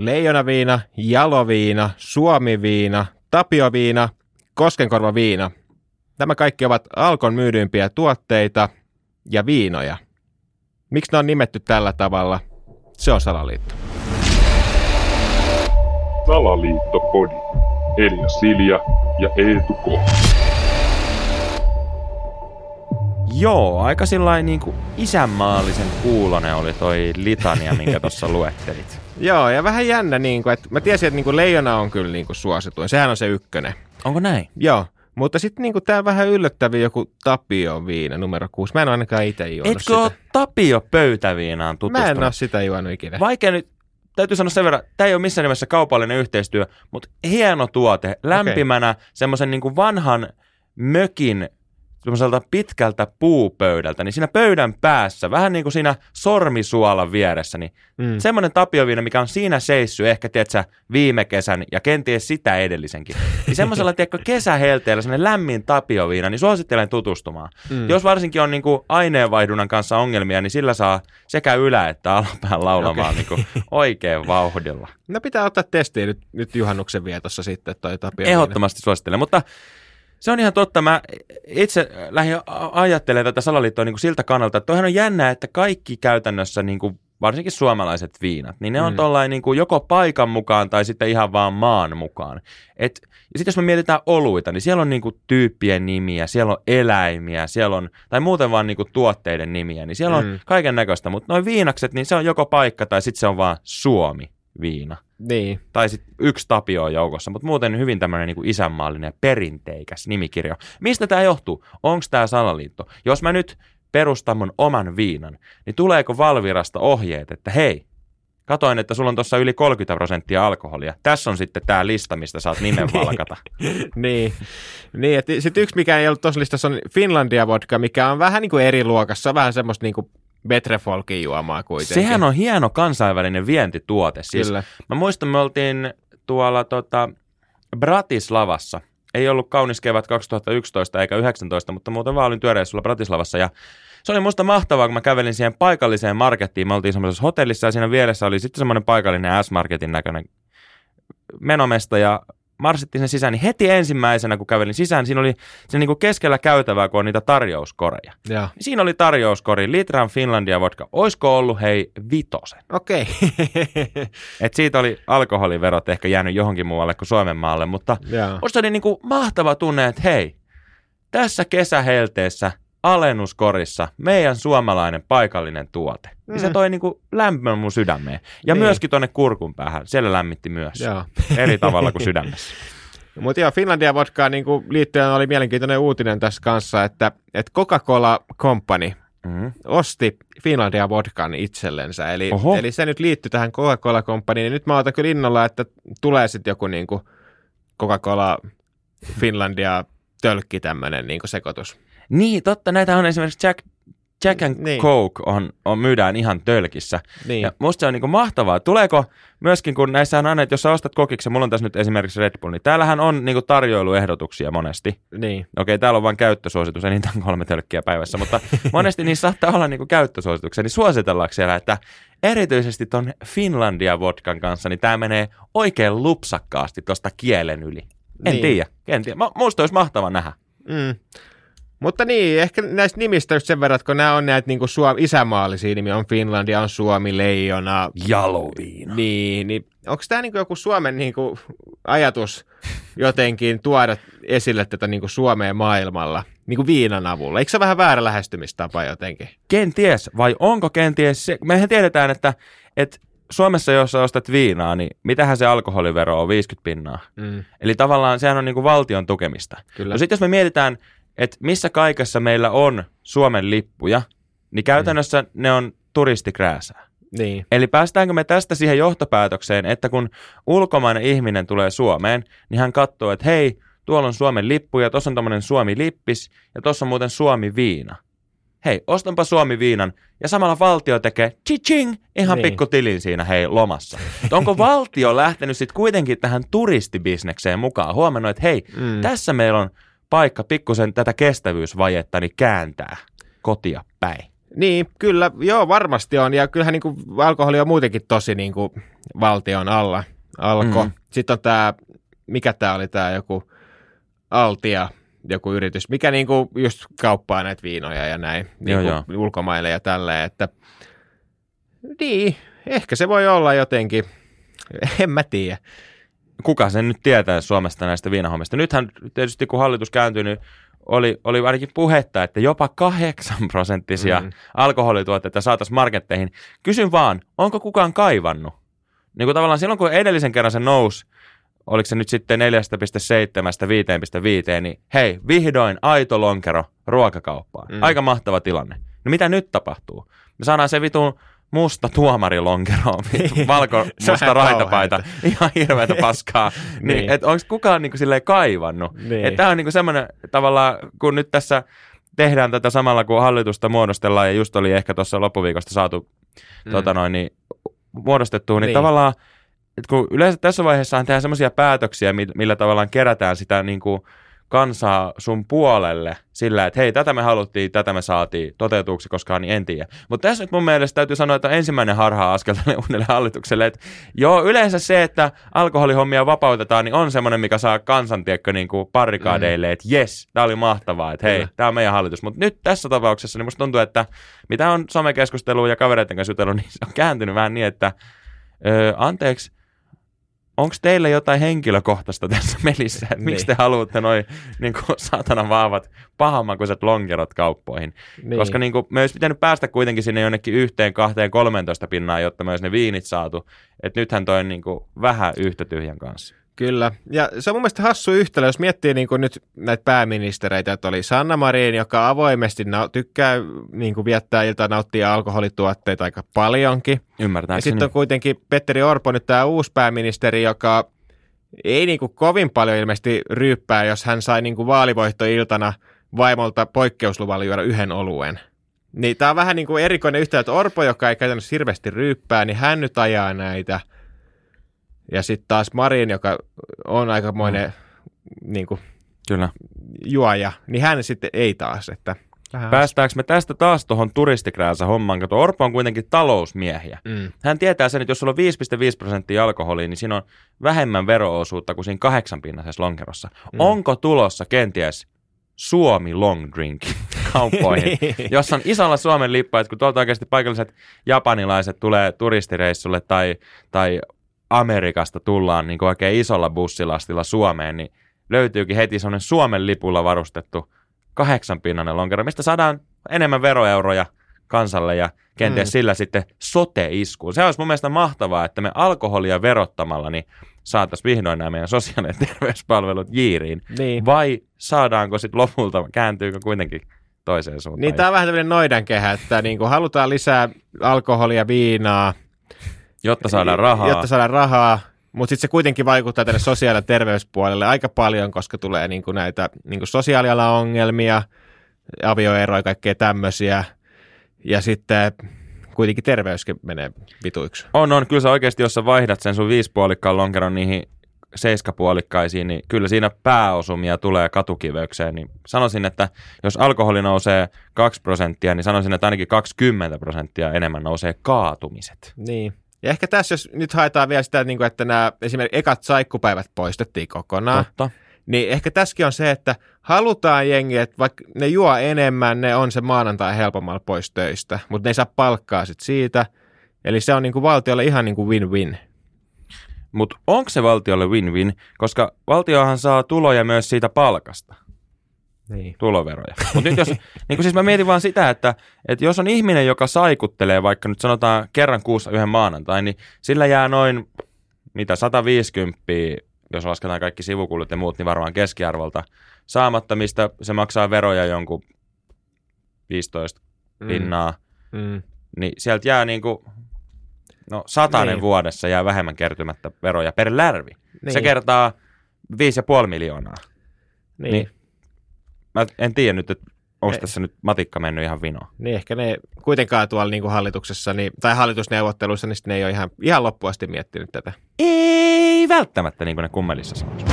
leijonaviina, jaloviina, suomiviina, tapioviina, koskenkorvaviina. Nämä kaikki ovat Alkon myydyimpiä tuotteita ja viinoja. Miksi ne on nimetty tällä tavalla? Se on salaliitto. Salaliittopodi. Elia Silja ja Eetu K. Joo, aika sillain niin kuin isänmaallisen kuulonen oli toi litania, minkä tuossa luettelit. Joo, ja vähän jännä, niin kuin, että mä tiesin, että niin kuin leijona on kyllä niin kuin suosituin. Sehän on se ykkönen. Onko näin? Joo, mutta sitten niin tämä vähän yllättävi joku Tapio viina numero 6. Mä en ole ainakaan itse juonut Etkö sitä. ole Tapio pöytäviinaan tutustunut? Mä en ole sitä juonut ikinä. Vaikea nyt, täytyy sanoa sen verran, tämä ei ole missään nimessä kaupallinen yhteistyö, mutta hieno tuote, lämpimänä semmoisen niin vanhan mökin semmoiselta pitkältä puupöydältä, niin siinä pöydän päässä, vähän niin kuin siinä sormisuolan vieressä, niin mm. semmoinen tapioviina, mikä on siinä seissy ehkä, tiedätkö, viime kesän ja kenties sitä edellisenkin. Niin semmoisella, tiedätkö, kesähelteellä, semmoinen lämmin tapioviina, niin suosittelen tutustumaan. Mm. Jos varsinkin on niin kuin aineenvaihdunnan kanssa ongelmia, niin sillä saa sekä ylä- että alapään laulamaan okay. niin kuin oikein vauhdilla. No pitää ottaa testiin nyt, nyt juhannuksen vietossa sitten toi tapioviina. Ehdottomasti suosittelen, mutta se on ihan totta. Mä itse lähdin ajattelemaan tätä salaliittoa niin kuin siltä kannalta, että toihan on jännää, että kaikki käytännössä, niin kuin, varsinkin suomalaiset viinat, niin ne on mm. tollain niin kuin joko paikan mukaan tai sitten ihan vaan maan mukaan. Et, ja sitten jos me mietitään oluita, niin siellä on niin kuin tyyppien nimiä, siellä on eläimiä, siellä on, tai muuten vaan niin kuin tuotteiden nimiä, niin siellä on mm. kaiken näköistä. Mutta noin viinakset, niin se on joko paikka tai sitten se on vaan Suomi viina. Niin. Tai sitten yksi Tapio on joukossa, mutta muuten hyvin tämmöinen niin isänmaallinen ja perinteikäs nimikirjo. Mistä tämä johtuu? Onko tämä salaliitto? Jos mä nyt perustan mun oman viinan, niin tuleeko Valvirasta ohjeet, että hei, katoin, että sulla on tuossa yli 30 prosenttia alkoholia. Tässä on sitten tämä lista, mistä saat nimen valkata. niin, niin että sitten yksi, mikä ei ollut tuossa listassa, on Finlandia vodka, mikä on vähän niin kuin eri luokassa, vähän semmoista niin kuin Betrefolkin juomaa kuitenkin. Sehän on hieno kansainvälinen vientituote. Siis Kyllä. Mä muistan, me oltiin tuolla tota, Bratislavassa. Ei ollut kaunis kevät 2011 eikä 2019, mutta muuten vaan olin työreissulla Bratislavassa ja se oli musta mahtavaa, kun mä kävelin siihen paikalliseen markettiin. Me oltiin semmoisessa hotellissa ja siinä vieressä oli sitten semmoinen paikallinen S-Marketin näköinen menomesta ja marssittiin sen sisään, niin heti ensimmäisenä, kun kävelin sisään, siinä oli se niin kuin keskellä käytävää, kun on niitä tarjouskoreja. Ja. Niin siinä oli tarjouskori, litran Finlandia vodka. Oisko ollut, hei, vitosen? Okei. Okay. Et siitä oli alkoholiverot ehkä jäänyt johonkin muualle kuin Suomen maalle, mutta musta oli niin kuin mahtava tunne, että hei, tässä kesähelteessä alennuskorissa meidän suomalainen paikallinen tuote. Mm. Niin se toi niinku lämpimän mun sydämeen. Ja niin. myöskin tuonne kurkun päähän. Siellä lämmitti myös. Joo. Eri tavalla kuin sydämessä. Mutta joo, Finlandia vodkaan niin liittyen oli mielenkiintoinen uutinen tässä kanssa, että, että Coca-Cola Company mm. osti Finlandia vodkan itsellensä. Eli, eli se nyt liittyy tähän Coca-Cola Companyin. Niin nyt mä otan kyllä innolla, että tulee sitten joku niin Coca-Cola Finlandia tölkki tämmöinen niin sekoitus. Niin, totta. Näitä on esimerkiksi Jack, Jack and niin. Coke on, on, myydään ihan tölkissä. Niin. Ja musta se on niinku mahtavaa. Tuleeko myöskin, kun näissä on aina, että jos sä ostat kokiksi, mulla on tässä nyt esimerkiksi Red Bull, niin täällähän on niinku tarjoiluehdotuksia monesti. Niin. Okei, täällä on vain käyttösuositus, enintään kolme tölkkiä päivässä, mutta monesti niissä saattaa olla niinku käyttösuosituksia, niin suositellaanko siellä, että erityisesti ton Finlandia vodkan kanssa, niin tämä menee oikein lupsakkaasti tuosta kielen yli. En niin. tiedä, en tiedä. Musta olisi mahtava nähdä. Mm. Mutta niin, ehkä näistä nimistä just sen verran, että kun nämä on näitä niin suom- isämaallisia nimiä, on Finlandia, on Suomi, Leijona. Jaloviina. Niin, niin onko tämä niin joku Suomen niin kuin ajatus jotenkin tuoda esille tätä niin kuin Suomeen maailmalla niin kuin viinan avulla? Eikö se vähän väärä lähestymistapa jotenkin? Kenties, vai onko kenties se? Mehän tiedetään, että, että Suomessa, jos ostat viinaa, niin mitähän se alkoholivero on? 50 pinnaa. Mm. Eli tavallaan sehän on niin kuin valtion tukemista. Kyllä. No sitten jos me mietitään että missä kaikessa meillä on Suomen lippuja, niin käytännössä mm. ne on turistikrääsää. Niin. Eli päästäänkö me tästä siihen johtopäätökseen, että kun ulkomainen ihminen tulee Suomeen, niin hän katsoo, että hei, tuolla on Suomen lippu ja tuossa on tämmöinen Suomi-lippis ja tuossa on muuten Suomi-viina. Hei, ostanpa Suomi-viinan ja samalla valtio tekee chiching ihan niin. pikku tilin siinä hei lomassa. onko valtio lähtenyt sitten kuitenkin tähän turistibisnekseen mukaan? Huomannut, että hei, mm. tässä meillä on paikka pikkusen tätä kestävyysvajetta niin kääntää kotia päin. Niin, kyllä, joo, varmasti on. Ja kyllähän niin kuin, alkoholi on muutenkin tosi niin kuin, valtion alla. Alko. Mm. Sitten on tämä, mikä tämä oli tämä joku Altia, joku yritys, mikä niin kuin just kauppaa näitä viinoja ja näin niin joo, joo. ulkomaille ja tälleen, että niin, ehkä se voi olla jotenkin, en mä tiedä. Kuka sen nyt tietää Suomesta näistä viinahommista? Nythän tietysti kun hallitus kääntyi, niin oli, oli ainakin puhetta, että jopa kahdeksan prosenttisia mm. alkoholituotteita saataisiin marketteihin. Kysyn vaan, onko kukaan kaivannut? Niin kuin tavallaan silloin, kun edellisen kerran se nousi, oliko se nyt sitten 4,7 5,5, niin hei, vihdoin aito lonkero ruokakauppaan. Mm. Aika mahtava tilanne. No mitä nyt tapahtuu? Me saadaan se vitun musta tuomarilonkero, valko musta raitapaita, ihan hirveätä paskaa. niin. niin että onko kukaan niinku silleen kaivannut? Niin. Että tämä on niinku semmoinen tavallaan, kun nyt tässä tehdään tätä samalla, kun hallitusta muodostellaan, ja just oli ehkä tuossa loppuviikosta saatu mm. tota noin, niin, muodostettua, niin, niin tavallaan, että kun yleensä tässä vaiheessa tehdään semmoisia päätöksiä, millä tavallaan kerätään sitä niin kuin, kansaa sun puolelle sillä, että hei, tätä me haluttiin, tätä me saatiin, toteutuuko se koskaan, niin en tiedä. Mutta tässä nyt mun mielestä täytyy sanoa, että ensimmäinen harha-askel tälle uudelle hallitukselle, että joo, yleensä se, että alkoholihommia vapautetaan, niin on semmoinen, mikä saa kansan, tiekkä, niin kuin parikaadeille, mm. että jes, tämä oli mahtavaa, että hei, tämä on meidän hallitus. Mutta nyt tässä tapauksessa niin musta tuntuu, että mitä on somekeskustelua ja kavereiden kanssa jutellut, niin se on kääntynyt vähän niin, että öö, anteeksi, onko teillä jotain henkilökohtaista tässä melissä, että miksi te niin. haluatte noin niin kuin, saatanan vahvat pahammakuiset lonkerot kauppoihin? Niin. Koska niin kuin, me olisi pitänyt päästä kuitenkin sinne jonnekin yhteen, kahteen, kolmentoista pinnaa, jotta olisi ne viinit saatu. Että nythän toi niin kuin, vähän yhtä tyhjän kanssa. Kyllä. Ja se on mun mielestä hassu yhtälö, jos miettii niin kuin nyt näitä pääministereitä, että oli Sanna Marin, joka avoimesti na- tykkää niin kuin viettää iltaa nauttia alkoholituotteita aika paljonkin. Ymmärtääkseni. Ja sitten on kuitenkin Petteri Orpo nyt tämä uusi pääministeri, joka ei niin kuin kovin paljon ilmeisesti ryyppää, jos hän sai niin kuin vaalivoittoiltana vaimolta poikkeusluvalla juoda yhden oluen. Niin tämä on vähän niin kuin erikoinen yhtälö, että Orpo, joka ei käytännössä hirveästi ryyppää, niin hän nyt ajaa näitä – ja sitten taas Marin, joka on aikamoinen mm. niin kuin, Kyllä. juoja, niin hän sitten ei taas. Että Vähän Päästäänkö me tästä taas tuohon turistikräänsä hommaan? Kato, Orpo on kuitenkin talousmiehiä. Mm. Hän tietää sen, että jos sulla on 5,5 prosenttia alkoholia, niin siinä on vähemmän veroosuutta kuin siinä kahdeksan pinnasessa lonkerossa. Mm. Onko tulossa kenties Suomi long drink kauppoihin, niin. jossa on isolla Suomen lippa, että kun tuolta oikeasti paikalliset japanilaiset tulee turistireissulle tai, tai Amerikasta tullaan niin kuin oikein isolla bussilastilla Suomeen, niin löytyykin heti semmoinen Suomen lipulla varustettu kahdeksanpinnainen lonkero, mistä saadaan enemmän veroeuroja kansalle ja kenties mm. sillä sitten sote-iskuun. Se olisi mun mielestä mahtavaa, että me alkoholia verottamalla niin saataisiin vihdoin nämä meidän sosiaali- ja terveyspalvelut jiiriin. Niin. Vai saadaanko sitten lopulta, kääntyykö kuitenkin toiseen suuntaan? Niin, tämä on vähän tämmöinen noidankehä, että niin kuin halutaan lisää alkoholia, viinaa, Jotta saadaan rahaa. Jotta saadaan rahaa, mutta sitten se kuitenkin vaikuttaa tänne sosiaali- ja terveyspuolelle aika paljon, koska tulee niin kuin näitä niin kuin sosiaalialan ongelmia, avioeroja ja kaikkea tämmöisiä. Ja sitten kuitenkin terveyskin menee vituiksi. On, on. Kyllä sä oikeasti, jos sä vaihdat sen sun viisipuolikkaan lonkeron niihin seiskapuolikkaisiin, niin kyllä siinä pääosumia tulee katukiveykseen. Niin sanoisin, että jos alkoholi nousee 2 prosenttia, niin sanoisin, että ainakin 20 prosenttia enemmän nousee kaatumiset. Niin. Ja ehkä tässä, jos nyt haetaan vielä sitä, niin että nämä esimerkiksi ekat saikkupäivät poistettiin kokonaan, Totta. niin ehkä tässäkin on se, että halutaan jengi, että vaikka ne juo enemmän, ne on se maanantai helpommalla pois töistä, mutta ne ei saa palkkaa sit siitä. Eli se on niin kuin valtiolle ihan niin kuin win-win. Mutta onko se valtiolle win-win, koska valtiohan saa tuloja myös siitä palkasta niin. tuloveroja. Mutta nyt jos, niin kuin siis mä mietin vaan sitä, että, että jos on ihminen, joka saikuttelee vaikka nyt sanotaan kerran kuussa yhden maanantai, niin sillä jää noin, mitä, 150, jos lasketaan kaikki sivukulut ja muut, niin varmaan keskiarvolta saamatta, mistä se maksaa veroja jonkun 15 mm. pinnaa, mm. niin sieltä jää niin kuin, no satanen niin. vuodessa jää vähemmän kertymättä veroja per lärvi. Niin. Se kertaa 5,5 miljoonaa. Niin. niin mä en tiedä nyt, että onko tässä nyt matikka mennyt ihan vinoon. Niin ehkä ne kuitenkaan tuolla niin kuin hallituksessa niin, tai hallitusneuvotteluissa, niin ne ei ole ihan, ihan loppuasti miettinyt tätä. Ei välttämättä, niin kuin ne kummelissa sanoisi.